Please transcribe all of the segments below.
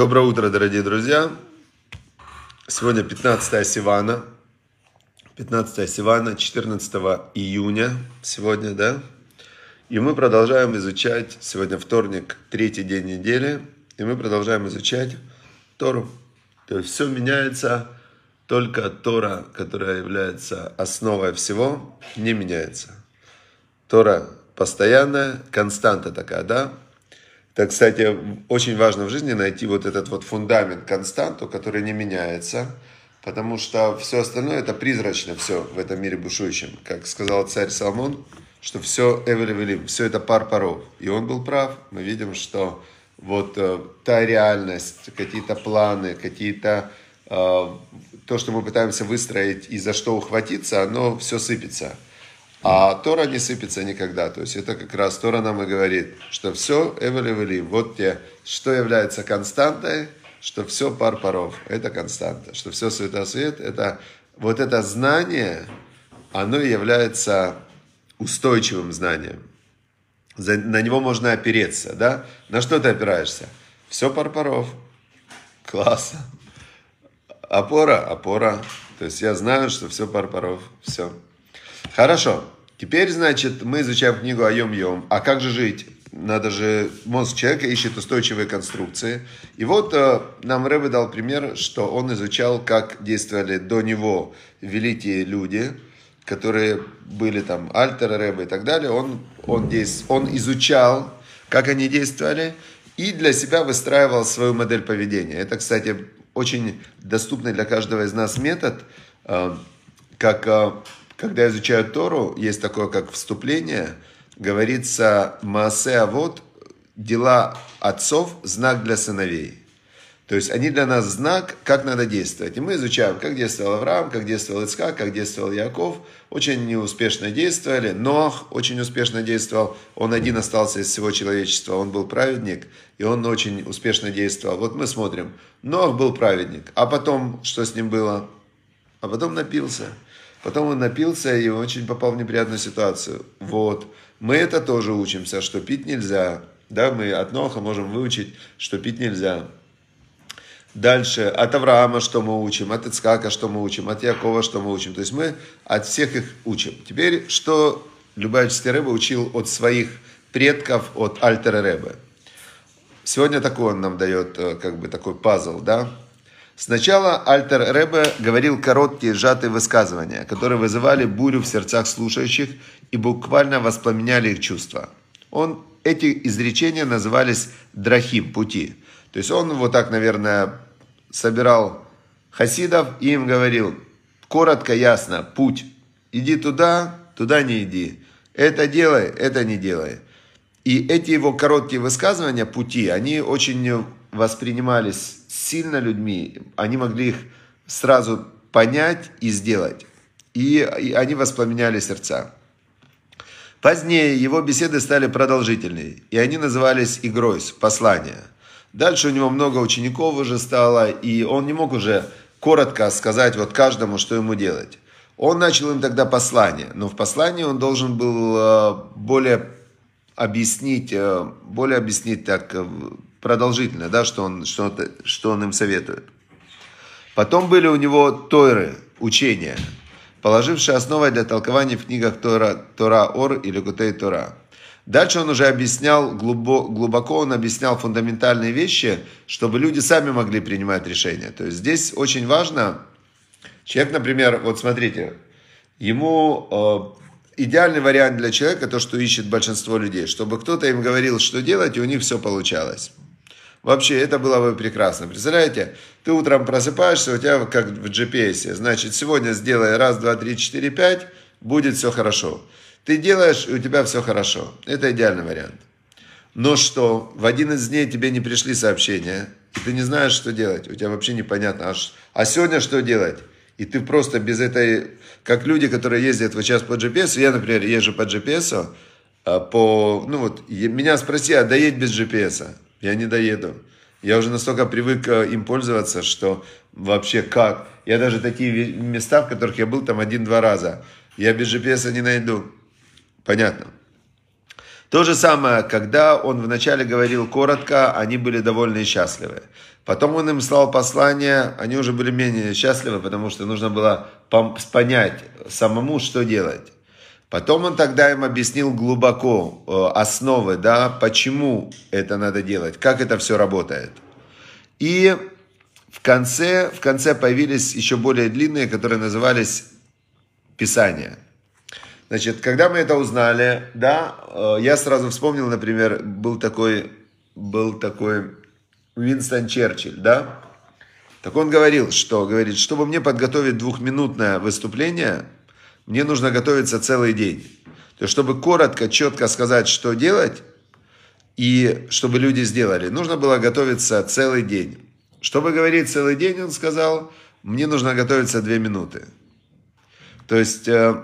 Доброе утро, дорогие друзья. Сегодня 15 Сивана. 15 Сивана, 14 июня сегодня, да? И мы продолжаем изучать, сегодня вторник, третий день недели, и мы продолжаем изучать Тору. То есть все меняется, только Тора, которая является основой всего, не меняется. Тора постоянная, константа такая, да? Это, кстати, очень важно в жизни найти вот этот вот фундамент, константу, который не меняется, потому что все остальное это призрачно, все в этом мире бушующем. Как сказал царь Соломон, что все эвелевелим, все это пар паров. И он был прав. Мы видим, что вот э, та реальность, какие-то планы, какие-то э, то, что мы пытаемся выстроить и за что ухватиться, оно все сыпется. А Тора не сыпется никогда. То есть это как раз Тора нам и говорит, что все эвели Вот те, что является константой, что все пар паров. Это константа. Что все светосвет, это вот это знание, оно является устойчивым знанием. За, на него можно опереться, да? На что ты опираешься? Все пар паров. Классно. Опора, опора. То есть я знаю, что все пар паров. Все. Хорошо. Теперь, значит, мы изучаем книгу о Йом-Йом. А как же жить? Надо же, мозг человека ищет устойчивые конструкции. И вот э, нам Рэбе дал пример, что он изучал, как действовали до него великие люди, которые были там Альтер, Рэбе и так далее. Он, он, действ, он изучал, как они действовали, и для себя выстраивал свою модель поведения. Это, кстати, очень доступный для каждого из нас метод, э, как э, когда изучают Тору, есть такое, как вступление, говорится «Маасе Авод» – дела отцов, знак для сыновей. То есть они для нас знак, как надо действовать. И мы изучаем, как действовал Авраам, как действовал Ицхак, как действовал Яков. Очень неуспешно действовали. Нох очень успешно действовал. Он один остался из всего человечества. Он был праведник, и он очень успешно действовал. Вот мы смотрим. Нох был праведник. А потом, что с ним было? А потом напился. Потом он напился и очень попал в неприятную ситуацию. Вот. Мы это тоже учимся, что пить нельзя. Да, мы от Ноха можем выучить, что пить нельзя. Дальше, от Авраама что мы учим, от Ицкака что мы учим, от Якова что мы учим. То есть мы от всех их учим. Теперь, что Любавический Рэбе учил от своих предков, от Альтера Рэбе. Сегодня такой он нам дает, э, как бы такой пазл, да. Сначала Альтер Ребе говорил короткие сжатые высказывания, которые вызывали бурю в сердцах слушающих и буквально воспламеняли их чувства. Он, эти изречения назывались драхим, пути. То есть он вот так, наверное, собирал хасидов и им говорил, коротко, ясно, путь. Иди туда, туда не иди. Это делай, это не делай. И эти его короткие высказывания, пути, они очень воспринимались сильно людьми, они могли их сразу понять и сделать. И, и они воспламеняли сердца. Позднее его беседы стали продолжительнее, и они назывались игрой, послание. Дальше у него много учеников уже стало, и он не мог уже коротко сказать вот каждому, что ему делать. Он начал им тогда послание, но в послании он должен был э, более объяснить, э, более объяснить так продолжительно, да, что он, что, что он им советует. Потом были у него тойры, учения, положившие основой для толкования в книгах Тора, Тора Ор или Кутей Тора. Дальше он уже объяснял, глубоко он объяснял фундаментальные вещи, чтобы люди сами могли принимать решения. То есть здесь очень важно, человек, например, вот смотрите, ему э, идеальный вариант для человека, то, что ищет большинство людей, чтобы кто-то им говорил, что делать, и у них все получалось. Вообще, это было бы прекрасно. Представляете, ты утром просыпаешься, у тебя как в GPS. Значит, сегодня сделай раз, два, три, четыре, пять, будет все хорошо. Ты делаешь, и у тебя все хорошо. Это идеальный вариант. Но что, в один из дней тебе не пришли сообщения, и ты не знаешь, что делать. У тебя вообще непонятно. А, а сегодня что делать? И ты просто без этой... Как люди, которые ездят вот сейчас по GPS, я, например, езжу по GPS, а, по... Ну вот, меня спроси, а доедь без GPS? Я не доеду. Я уже настолько привык э, им пользоваться, что вообще как. Я даже такие места, в которых я был там один-два раза, я без GPS не найду. Понятно. То же самое, когда он вначале говорил коротко, они были довольны и счастливы. Потом он им слал послание, они уже были менее счастливы, потому что нужно было понять самому, что делать. Потом он тогда им объяснил глубоко э, основы, да, почему это надо делать, как это все работает. И в конце, в конце появились еще более длинные, которые назывались Писания. Значит, когда мы это узнали, да, э, я сразу вспомнил, например, был такой, был такой Уинстон Черчилль, да, так он говорил, что, говорит, чтобы мне подготовить двухминутное выступление – мне нужно готовиться целый день. То есть, чтобы коротко, четко сказать, что делать, и чтобы люди сделали, нужно было готовиться целый день. Чтобы говорить целый день, он сказал, мне нужно готовиться две минуты. То есть, э,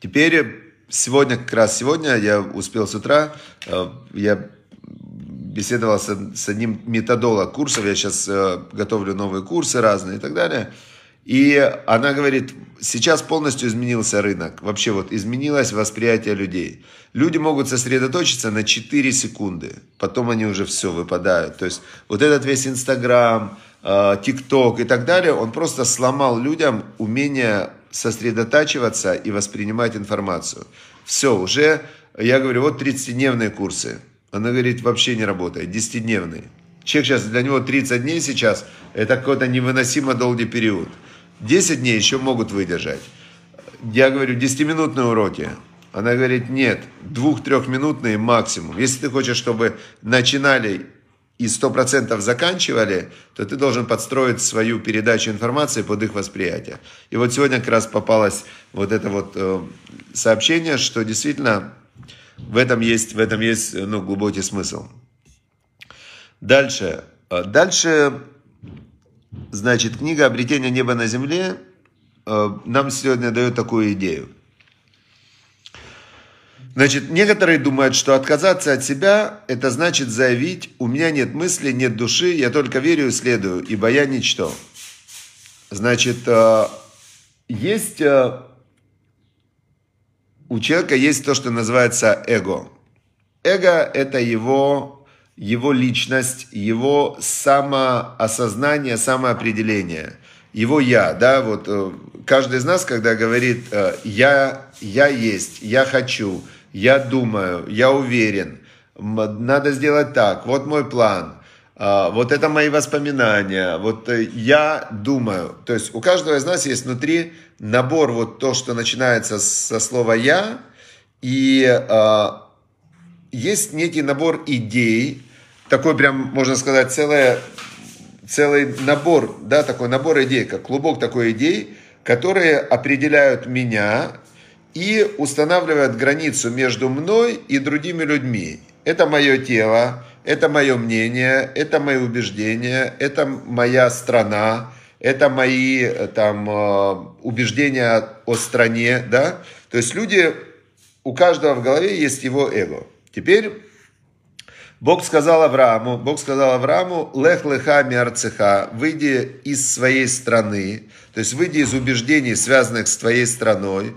теперь, сегодня, как раз сегодня, я успел с утра, э, я беседовал с, одним методолог курсов, я сейчас э, готовлю новые курсы разные и так далее – и она говорит, сейчас полностью изменился рынок. Вообще вот изменилось восприятие людей. Люди могут сосредоточиться на 4 секунды. Потом они уже все выпадают. То есть вот этот весь Инстаграм, э, ТикТок и так далее, он просто сломал людям умение сосредотачиваться и воспринимать информацию. Все, уже, я говорю, вот 30-дневные курсы. Она говорит, вообще не работает, 10-дневные. Человек сейчас, для него 30 дней сейчас, это какой-то невыносимо долгий период. 10 дней еще могут выдержать. Я говорю, 10-минутные уроки. Она говорит, нет, двух-трехминутные максимум. Если ты хочешь, чтобы начинали и 100% заканчивали, то ты должен подстроить свою передачу информации под их восприятие. И вот сегодня как раз попалось вот это вот э, сообщение, что действительно в этом есть, в этом есть ну, глубокий смысл. Дальше. Э, дальше Значит, книга «Обретение неба на земле» э, нам сегодня дает такую идею. Значит, некоторые думают, что отказаться от себя – это значит заявить «у меня нет мысли, нет души, я только верю и следую, ибо я ничто». Значит, э, есть э, у человека есть то, что называется эго. Эго – это его его личность, его самоосознание, самоопределение, его я, да, вот э, каждый из нас, когда говорит э, я, я есть, я хочу, я думаю, я уверен, надо сделать так, вот мой план, а, вот это мои воспоминания, вот э, я думаю, то есть у каждого из нас есть внутри набор вот то, что начинается со слова я, и а, есть некий набор идей, такой прям, можно сказать, целая, целый набор, да, такой набор идей, как клубок такой идей, которые определяют меня и устанавливают границу между мной и другими людьми. Это мое тело, это мое мнение, это мои убеждения, это моя страна, это мои там э, убеждения о стране, да. То есть люди, у каждого в голове есть его эго. Теперь Бог сказал Аврааму, Бог сказал Аврааму, лех леха миарцеха, выйди из своей страны, то есть выйди из убеждений, связанных с твоей страной,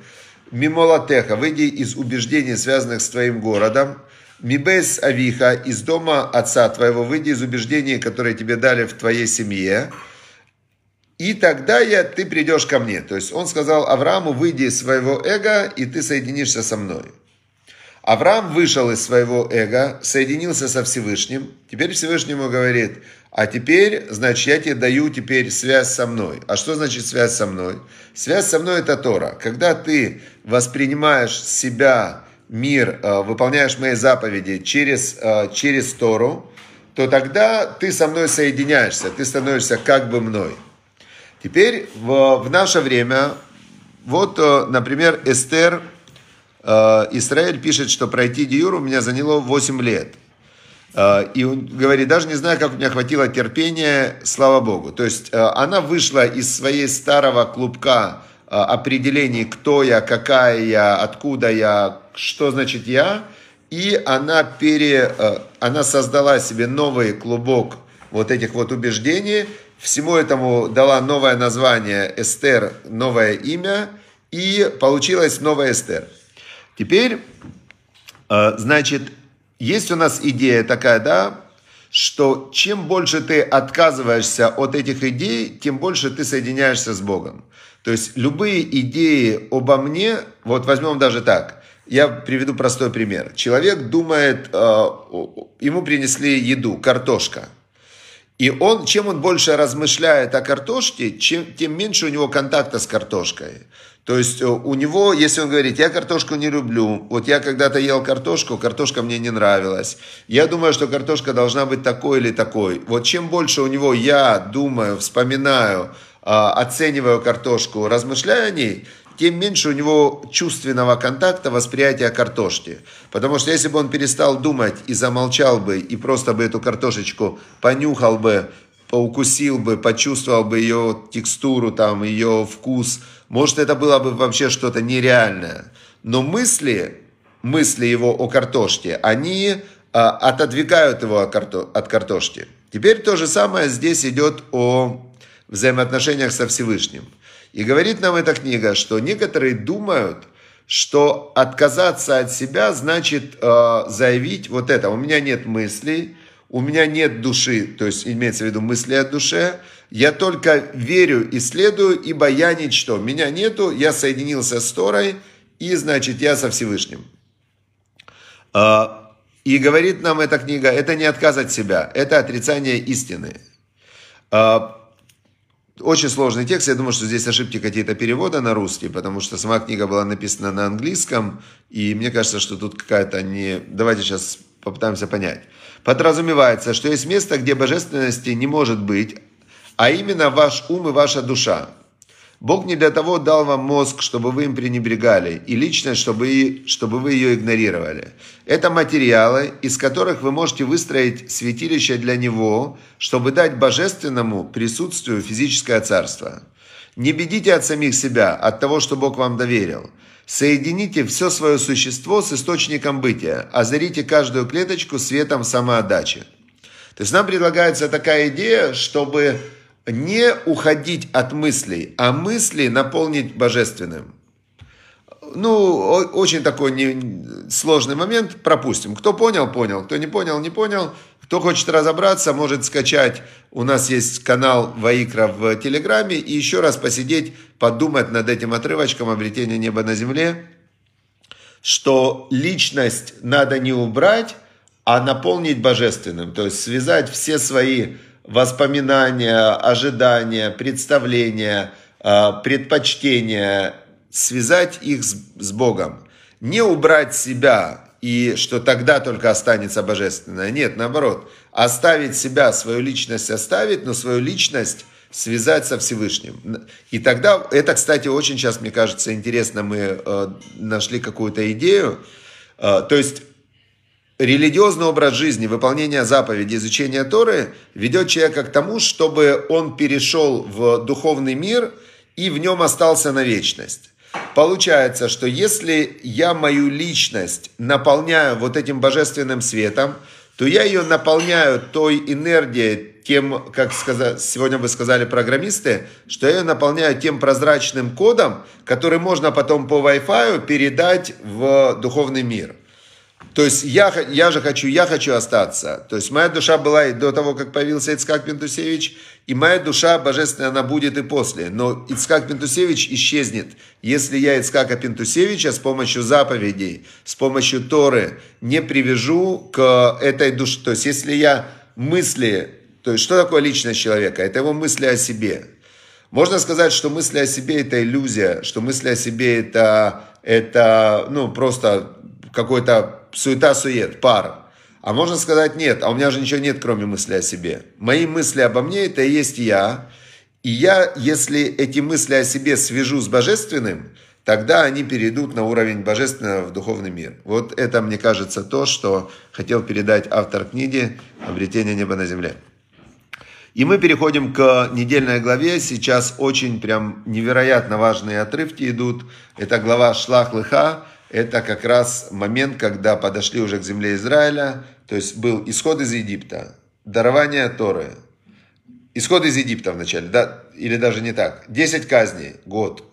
мимолатеха, выйди из убеждений, связанных с твоим городом, мибес авиха, из дома отца твоего, выйди из убеждений, которые тебе дали в твоей семье, и тогда я, ты придешь ко мне. То есть он сказал Аврааму, выйди из своего эго, и ты соединишься со мной. Авраам вышел из своего эго, соединился со Всевышним. Теперь Всевышнему говорит, а теперь, значит, я тебе даю теперь связь со мной. А что значит связь со мной? Связь со мной это Тора. Когда ты воспринимаешь себя, мир, э, выполняешь мои заповеди через, э, через Тору, то тогда ты со мной соединяешься, ты становишься как бы мной. Теперь в, в наше время, вот, э, например, Эстер Израиль пишет, что пройти Диюр у меня заняло 8 лет. Э, и он говорит, даже не знаю, как у меня хватило терпения, слава Богу. То есть э, она вышла из своей старого клубка определений, кто я, какая я, откуда я, что значит я, и она, пере, она создала себе новый клубок вот этих вот убеждений, всему этому дала новое название Эстер, новое имя, и получилась новая Эстер. Теперь, э, значит, есть у нас идея такая, да, что чем больше ты отказываешься от этих идей, тем больше ты соединяешься с Богом. То есть любые идеи обо мне, вот возьмем даже так, я приведу простой пример. Человек думает, э, ему принесли еду, картошка. И он, чем он больше размышляет о картошке, чем, тем меньше у него контакта с картошкой. То есть э, у него, если он говорит, я картошку не люблю, вот я когда-то ел картошку, картошка мне не нравилась, я думаю, что картошка должна быть такой или такой. Вот чем больше у него я думаю, вспоминаю, а, оцениваю картошку, размышляю о ней, тем меньше у него чувственного контакта, восприятия картошки. Потому что если бы он перестал думать и замолчал бы, и просто бы эту картошечку понюхал бы, поукусил бы, почувствовал бы ее текстуру, там, ее вкус, может, это было бы вообще что-то нереальное. Но мысли, мысли его о картошке, они а, отодвигают его от картошки. Теперь то же самое здесь идет о взаимоотношениях со Всевышним. И говорит нам эта книга, что некоторые думают, что отказаться от себя значит э, заявить вот это. У меня нет мыслей, у меня нет души, то есть имеется в виду мысли о душе. Я только верю и следую, ибо я ничто. Меня нету, я соединился с Торой, и значит я со Всевышним. Э, и говорит нам эта книга, это не отказ от себя, это отрицание истины. Э, очень сложный текст. Я думаю, что здесь ошибки какие-то перевода на русский, потому что сама книга была написана на английском, и мне кажется, что тут какая-то не... Давайте сейчас попытаемся понять. Подразумевается, что есть место, где божественности не может быть, а именно ваш ум и ваша душа. Бог не для того дал вам мозг, чтобы вы им пренебрегали, и личность, чтобы, чтобы вы ее игнорировали. Это материалы, из которых вы можете выстроить святилище для Него, чтобы дать божественному присутствию физическое царство. Не бедите от самих себя, от того, что Бог вам доверил. Соедините все свое существо с источником бытия, озарите каждую клеточку светом самоотдачи. То есть нам предлагается такая идея, чтобы не уходить от мыслей, а мысли наполнить божественным. Ну, очень такой не, сложный момент, пропустим. Кто понял, понял. Кто не понял, не понял. Кто хочет разобраться, может скачать. У нас есть канал Ваикра в Телеграме. И еще раз посидеть, подумать над этим отрывочком обретения неба на земле. Что личность надо не убрать, а наполнить божественным. То есть связать все свои воспоминания, ожидания, представления, а, предпочтения, связать их с, Богом. Не убрать себя и что тогда только останется божественное. Нет, наоборот. Оставить себя, свою личность оставить, но свою личность связать со Всевышним. И тогда, это, кстати, очень сейчас, мне кажется, интересно, мы э, нашли какую-то идею. Э, то есть религиозный образ жизни, выполнение заповедей, изучение Торы ведет человека к тому, чтобы он перешел в духовный мир и в нем остался на вечность. Получается, что если я мою личность наполняю вот этим божественным светом, то я ее наполняю той энергией, тем, как сказать, сегодня вы сказали программисты, что я ее наполняю тем прозрачным кодом, который можно потом по Wi-Fi передать в духовный мир. То есть я, я же хочу, я хочу остаться. То есть моя душа была и до того, как появился Ицкак Пентусевич, и моя душа божественная, она будет и после. Но Ицкак Пентусевич исчезнет, если я Ицкака Пентусевича с помощью заповедей, с помощью Торы не привяжу к этой душе. То есть если я мысли, то есть что такое личность человека? Это его мысли о себе. Можно сказать, что мысли о себе это иллюзия, что мысли о себе это, это ну, просто какой-то суета-сует, пар. А можно сказать, нет, а у меня же ничего нет, кроме мысли о себе. Мои мысли обо мне – это и есть я. И я, если эти мысли о себе свяжу с божественным, тогда они перейдут на уровень божественного в духовный мир. Вот это, мне кажется, то, что хотел передать автор книги «Обретение неба на земле». И мы переходим к недельной главе. Сейчас очень прям невероятно важные отрывки идут. Это глава Шлах Лыха это как раз момент, когда подошли уже к земле Израиля, то есть был исход из Египта, дарование Торы, исход из Египта вначале, да, или даже не так, 10 казней, год,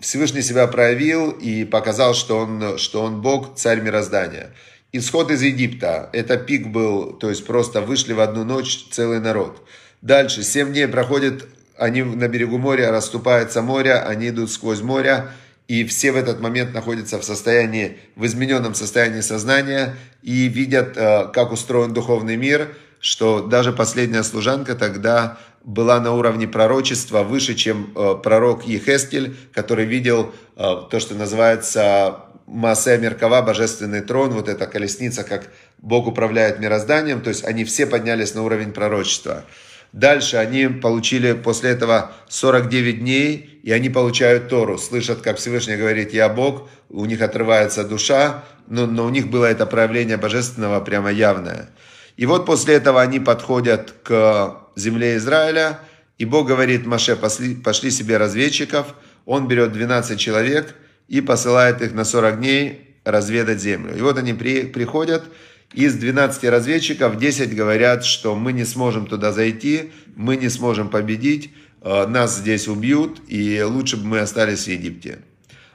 Всевышний себя проявил и показал, что он, что он Бог, царь мироздания. Исход из Египта, это пик был, то есть просто вышли в одну ночь целый народ. Дальше, семь дней проходит, они на берегу моря, расступается море, они идут сквозь море, и все в этот момент находятся в состоянии, в измененном состоянии сознания и видят, э, как устроен духовный мир, что даже последняя служанка тогда была на уровне пророчества выше, чем э, пророк Ехескель, который видел э, то, что называется Массе Меркава, божественный трон, вот эта колесница, как Бог управляет мирозданием, то есть они все поднялись на уровень пророчества. Дальше они получили после этого 49 дней, и они получают Тору, слышат, как Всевышний говорит, я Бог, у них отрывается душа, но, но у них было это проявление божественного прямо явное. И вот после этого они подходят к земле Израиля, и Бог говорит Маше, пошли, пошли себе разведчиков, он берет 12 человек – и посылает их на 40 дней разведать землю. И вот они при, приходят, из 12 разведчиков 10 говорят, что мы не сможем туда зайти, мы не сможем победить, э, нас здесь убьют, и лучше бы мы остались в Египте.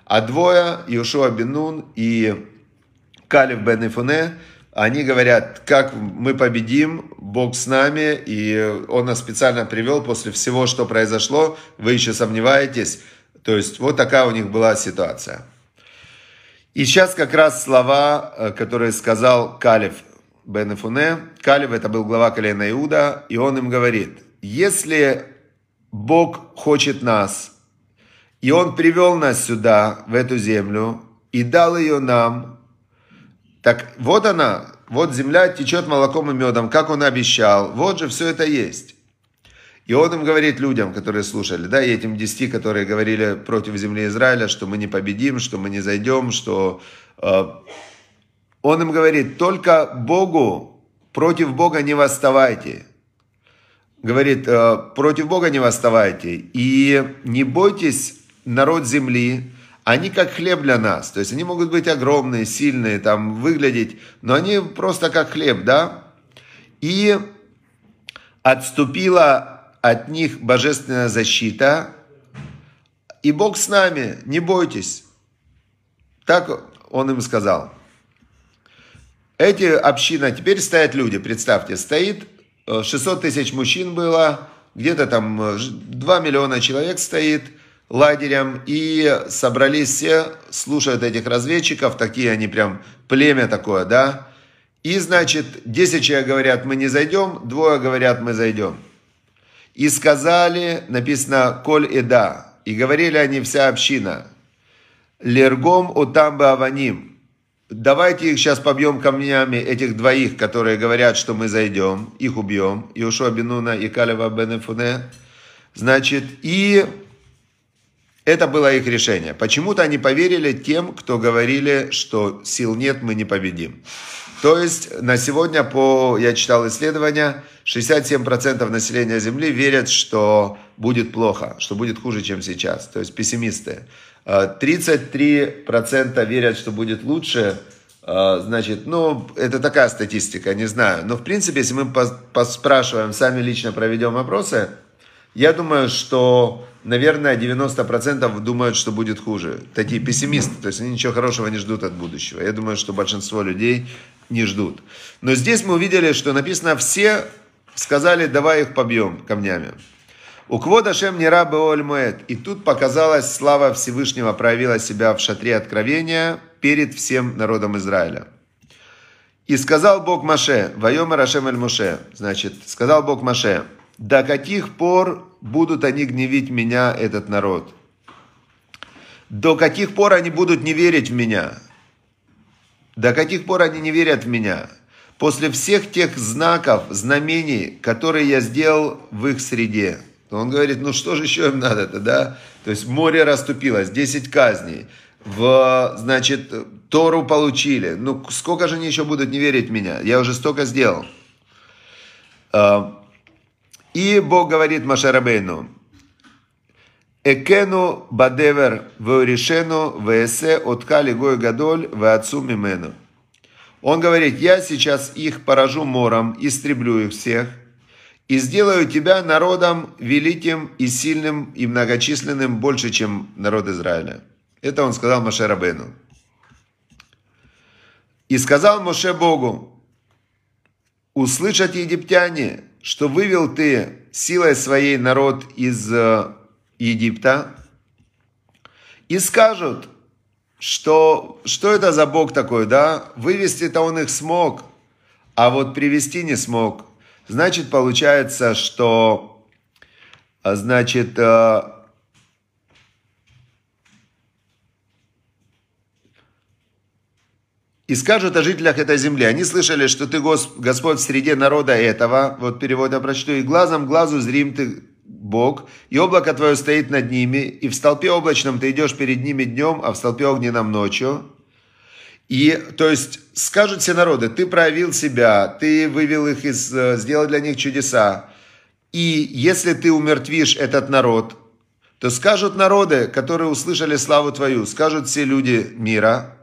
А двое, Иошуа Бенун и Калиф бен Ифуне, они говорят, как мы победим, Бог с нами, и Он нас специально привел после всего, что произошло, вы еще сомневаетесь, то есть вот такая у них была ситуация. И сейчас как раз слова, э, которые сказал Калиф бен Эфуне. Калиф это был глава колена Иуда, и он им говорит, если Бог хочет нас, и Он привел нас сюда, в эту землю, и дал ее нам, так вот она, вот земля течет молоком и медом, как Он обещал, вот же все это есть. И он им говорит людям, которые слушали, да, и этим десяти, которые говорили против земли Израиля, что мы не победим, что мы не зайдем, что... Э, он им говорит, только Богу, против Бога не восставайте. Говорит, э, против Бога не восставайте. И не бойтесь народ земли, они как хлеб для нас. То есть они могут быть огромные, сильные, там, выглядеть, но они просто как хлеб, да. И отступила от них божественная защита, и Бог с нами, не бойтесь. Так он им сказал. Эти община, теперь стоят люди, представьте, стоит 600 э, тысяч мужчин было, где-то там 2 э, миллиона человек стоит лагерем, и собрались все, слушают этих разведчиков, такие они прям, племя такое, да, и, значит, 10 человек говорят, мы не зайдем, двое говорят, мы зайдем. И сказали, написано, коль эда, и говорили они вся община, лергом утамба аваним, давайте их сейчас побьем камнями, этих двоих, которые говорят, что мы зайдем, их убьем, Иошуа Бенуна и Калева Бенефуне, значит, и это было их решение. Почему-то они поверили тем, кто говорили, что сил нет, мы не победим. То есть на сегодня, по, я читал исследования, 67% населения Земли верят, что будет плохо, что будет хуже, чем сейчас. То есть пессимисты. 33% верят, что будет лучше. Значит, ну, это такая статистика, не знаю. Но, в принципе, если мы поспрашиваем, сами лично проведем опросы, я думаю, что, наверное, 90% думают, что будет хуже. Такие пессимисты, то есть они ничего хорошего не ждут от будущего. Я думаю, что большинство людей не ждут. Но здесь мы увидели, что написано, все сказали, давай их побьем камнями. У Квода Шем не рабы Ольмуэт. И тут показалась слава Всевышнего, проявила себя в шатре откровения перед всем народом Израиля. И сказал Бог Маше, Вайома Рашем Эль Моше, значит, сказал Бог Маше, до каких пор будут они гневить меня, этот народ? До каких пор они будут не верить в меня? До каких пор они не верят в меня? После всех тех знаков, знамений, которые я сделал в их среде. Он говорит, ну что же еще им надо-то, да? То есть море расступилось, 10 казней. В, значит, Тору получили. Ну, сколько же они еще будут не верить в меня? Я уже столько сделал. И Бог говорит Машарабейну, Экену бадевер веорешену весе откали гой гадоль отцу мимену. Он говорит, я сейчас их поражу мором, истреблю их всех, и сделаю тебя народом великим и сильным и многочисленным больше, чем народ Израиля. Это он сказал Моше Рабейну. И сказал Моше Богу, услышат египтяне, что вывел ты силой своей народ из э, Египта, и скажут, что, что это за Бог такой, да? Вывести-то он их смог, а вот привести не смог. Значит, получается, что, а, значит, И скажут о жителях этой земли. Они слышали, что ты Господь в среде народа этого. Вот перевод я прочту. И глазом глазу зрим ты Бог, и облако твое стоит над ними, и в столпе облачном ты идешь перед ними днем, а в столпе огненном ночью. И, то есть, скажут все народы, ты проявил себя, ты вывел их из, э, сделал для них чудеса. И если ты умертвишь этот народ, то скажут народы, которые услышали славу твою, скажут все люди мира,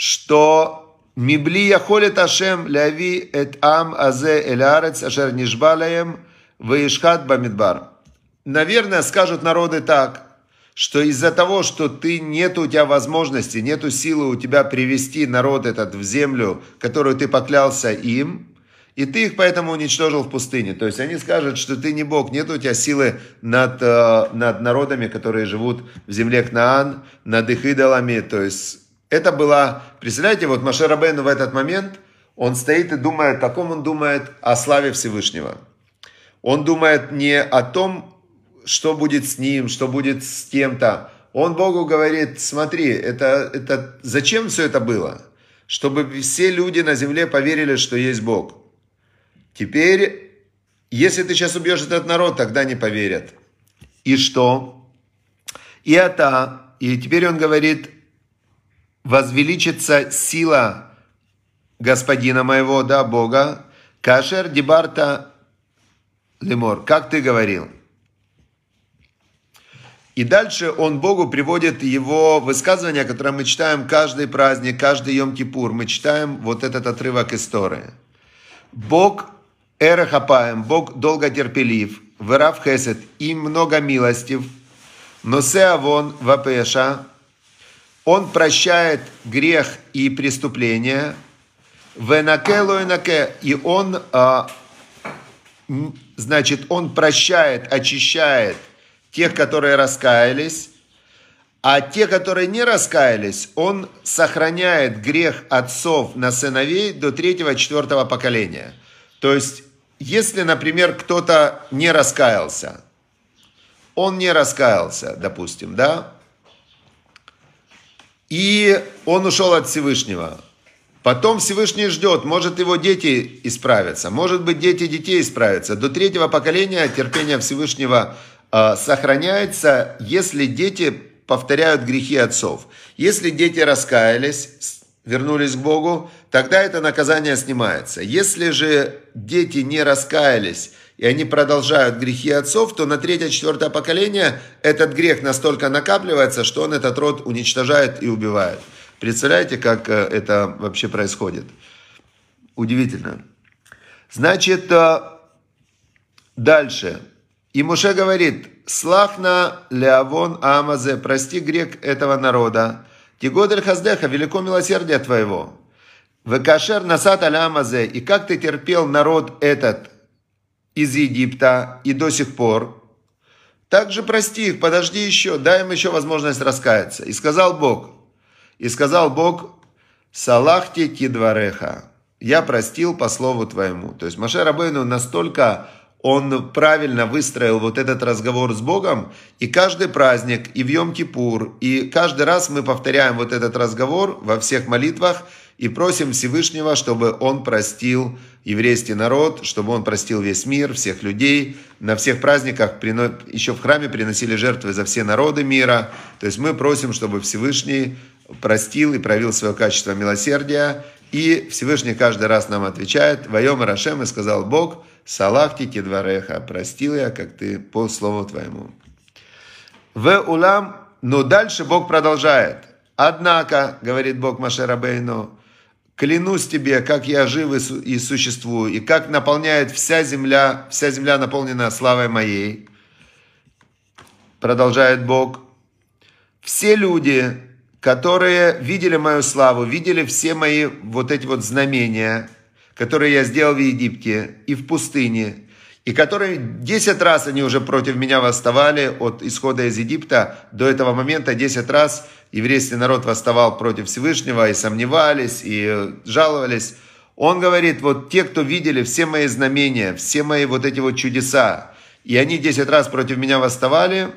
что Мибли яхолет Ашем ляви эт ам азе эль арец ашер нишбалаем ваишхат бамидбар. Наверное, скажут народы так, что из-за того, что ты нет у тебя возможности, нету силы у тебя привести народ этот в землю, которую ты поклялся им, и ты их поэтому уничтожил в пустыне. То есть они скажут, что ты не Бог, нет у тебя силы над, э, над народами, которые живут в земле Кнаан, над их идолами, то есть это было, представляете, вот Маше Рабейну в этот момент, он стоит и думает, о ком он думает? О славе Всевышнего. Он думает не о том, что будет с ним, что будет с кем-то. Он Богу говорит, смотри, это, это, зачем все это было? Чтобы все люди на земле поверили, что есть Бог. Теперь, если ты сейчас убьешь этот народ, тогда не поверят. И что? И это, и теперь он говорит, возвеличится сила господина моего, да, Бога, кашер дебарта лемор, как ты говорил. И дальше он Богу приводит его высказывание, которое мы читаем каждый праздник, каждый Йом-Кипур. Мы читаем вот этот отрывок истории. Бог Эрехапаем, Бог долготерпелив, Верав Хесед и много милостив, но Сеавон Вапеша, он прощает грех и преступление. Венаке лоинаке. И он, а, значит, он прощает, очищает тех, которые раскаялись. А те, которые не раскаялись, он сохраняет грех отцов на сыновей до третьего-четвертого поколения. То есть, если, например, кто-то не раскаялся, он не раскаялся, допустим, да, и он ушел от Всевышнего. Потом Всевышний ждет, может его дети исправятся, может быть дети детей исправятся. До третьего поколения терпение Всевышнего э, сохраняется, если дети повторяют грехи отцов. Если дети раскаялись, вернулись к Богу, тогда это наказание снимается. Если же дети не раскаялись и они продолжают грехи отцов, то на третье-четвертое поколение этот грех настолько накапливается, что он этот род уничтожает и убивает. Представляете, как э, это вообще происходит? Удивительно. Значит, э, дальше. И Муше говорит, «Слахна леавон амазе, прости грех этого народа, тигодель хаздеха, велико милосердие твоего, векашер насат амазе, и как ты терпел народ этот, из Египта и до сих пор, также прости их, подожди еще, дай им еще возможность раскаяться. И сказал Бог, и сказал Бог, Салахти кидвареха, я простил по слову твоему. То есть Маше Рабейну настолько он правильно выстроил вот этот разговор с Богом, и каждый праздник, и в Йом-Кипур, и каждый раз мы повторяем вот этот разговор во всех молитвах, и просим Всевышнего, чтобы Он простил еврейский народ, чтобы Он простил весь мир, всех людей. На всех праздниках еще в храме приносили жертвы за все народы мира. То есть мы просим, чтобы Всевышний простил и проявил свое качество милосердия. И Всевышний каждый раз нам отвечает, «Воем Рашем» и сказал Бог, «Салахти кедвареха, простил я, как ты по слову твоему». В улам, но дальше Бог продолжает. Однако, говорит Бог Маше Рабейну, клянусь тебе, как я жив и существую, и как наполняет вся земля, вся земля наполнена славой моей. Продолжает Бог. Все люди, которые видели мою славу, видели все мои вот эти вот знамения, которые я сделал в Египте и в пустыне, и которые 10 раз они уже против меня восставали от исхода из Египта. До этого момента 10 раз еврейский народ восставал против Всевышнего и сомневались, и жаловались. Он говорит, вот те, кто видели все мои знамения, все мои вот эти вот чудеса, и они 10 раз против меня восставали,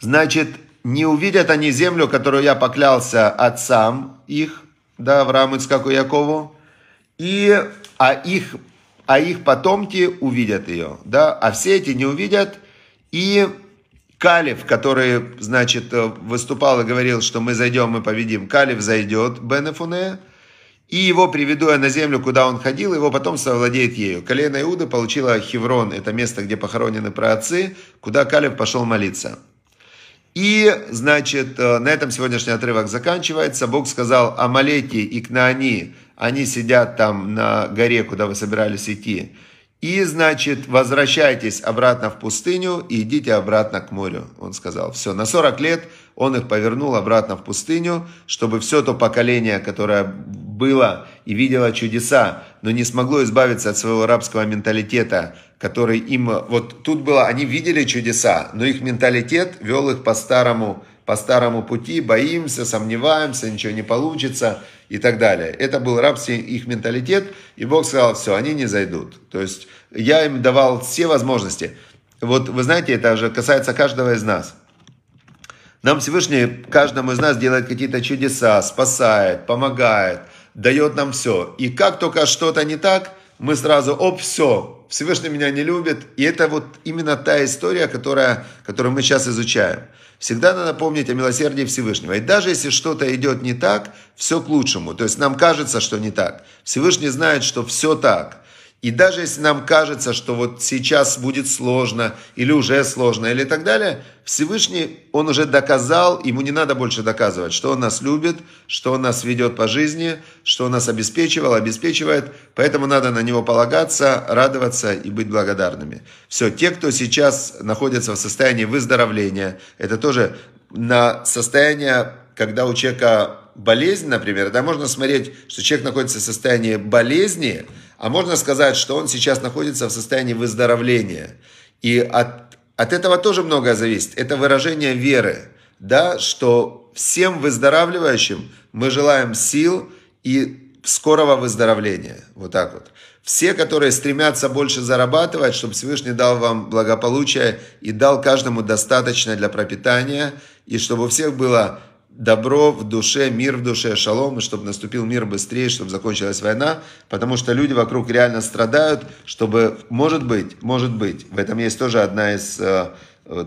значит, не увидят они землю, которую я поклялся отцам их, да, Аврааму, Ицкаку и Якову, и, а их а их потомки увидят ее, да, а все эти не увидят, и Калиф, который, значит, выступал и говорил, что мы зайдем, мы победим, Калиф зайдет, Бенефуне, и его приведу я на землю, куда он ходил, его потом совладеет ею. Колено Иуды получила Хеврон, это место, где похоронены праотцы, куда Калиф пошел молиться. И, значит, на этом сегодняшний отрывок заканчивается. Бог сказал, Амалеки и Кнаани они сидят там на горе, куда вы собирались идти. И, значит, возвращайтесь обратно в пустыню и идите обратно к морю, он сказал. Все, на 40 лет он их повернул обратно в пустыню, чтобы все то поколение, которое было и видело чудеса, но не смогло избавиться от своего рабского менталитета, который им... Вот тут было, они видели чудеса, но их менталитет вел их по старому, по старому пути, боимся, сомневаемся, ничего не получится – и так далее. Это был рабский их менталитет, и Бог сказал, все, они не зайдут. То есть я им давал все возможности. Вот вы знаете, это же касается каждого из нас. Нам Всевышний каждому из нас делает какие-то чудеса, спасает, помогает, дает нам все. И как только что-то не так, мы сразу, оп, все, Всевышний меня не любит. И это вот именно та история, которая, которую мы сейчас изучаем. Всегда надо помнить о милосердии Всевышнего. И даже если что-то идет не так, все к лучшему. То есть нам кажется, что не так. Всевышний знает, что все так. И даже если нам кажется, что вот сейчас будет сложно, или уже сложно, или так далее, Всевышний, он уже доказал, ему не надо больше доказывать, что он нас любит, что он нас ведет по жизни, что он нас обеспечивал, обеспечивает. Поэтому надо на него полагаться, радоваться и быть благодарными. Все, те, кто сейчас находится в состоянии выздоровления, это тоже на состояние, когда у человека болезнь, например, да, можно смотреть, что человек находится в состоянии болезни, а можно сказать, что он сейчас находится в состоянии выздоровления. И от, от этого тоже многое зависит. Это выражение веры, да, что всем выздоравливающим мы желаем сил и скорого выздоровления. Вот так вот. Все, которые стремятся больше зарабатывать, чтобы Всевышний дал вам благополучие и дал каждому достаточно для пропитания, и чтобы у всех было добро в душе, мир в душе, шалом, и чтобы наступил мир быстрее, чтобы закончилась война, потому что люди вокруг реально страдают, чтобы, может быть, может быть, в этом есть тоже одна из э,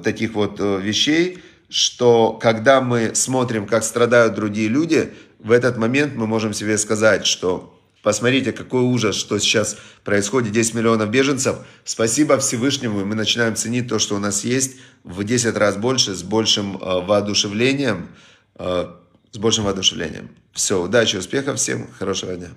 таких вот э, вещей, что когда мы смотрим, как страдают другие люди, в этот момент мы можем себе сказать, что Посмотрите, какой ужас, что сейчас происходит, 10 миллионов беженцев. Спасибо Всевышнему, мы начинаем ценить то, что у нас есть в 10 раз больше, с большим э, воодушевлением. Э, с большим воодушевлением. Все, удачи, успехов всем, хорошего дня.